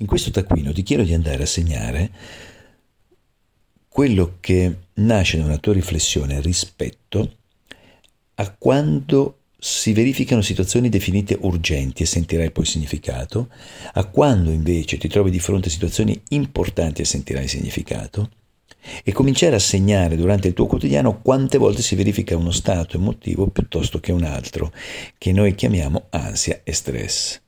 in questo taccuino ti chiedo di andare a segnare quello che nasce da una tua riflessione rispetto a quando si verificano situazioni definite urgenti e sentirai poi significato, a quando invece ti trovi di fronte a situazioni importanti e sentirai significato, e cominciare a segnare durante il tuo quotidiano quante volte si verifica uno stato emotivo piuttosto che un altro, che noi chiamiamo ansia e stress.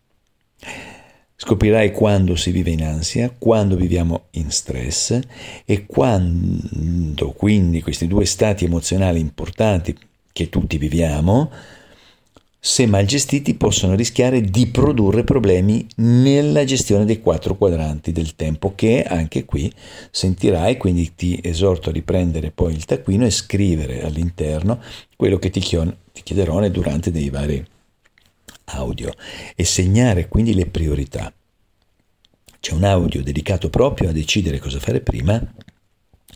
Scoprirai quando si vive in ansia, quando viviamo in stress e quando quindi questi due stati emozionali importanti che tutti viviamo, se mal gestiti possono rischiare di produrre problemi nella gestione dei quattro quadranti del tempo che anche qui sentirai, quindi ti esorto a riprendere poi il taccuino e scrivere all'interno quello che ti chiederò durante dei vari audio e segnare quindi le priorità. C'è un audio dedicato proprio a decidere cosa fare prima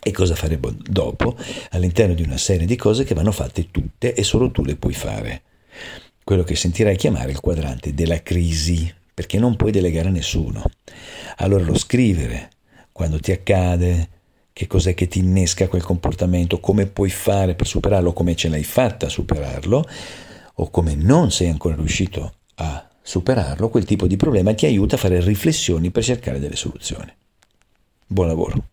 e cosa fare dopo all'interno di una serie di cose che vanno fatte tutte e solo tu le puoi fare. Quello che sentirai chiamare il quadrante della crisi, perché non puoi delegare a nessuno. Allora lo scrivere quando ti accade, che cos'è che ti innesca quel comportamento, come puoi fare per superarlo, come ce l'hai fatta a superarlo, o come non sei ancora riuscito a superarlo, quel tipo di problema ti aiuta a fare riflessioni per cercare delle soluzioni. Buon lavoro.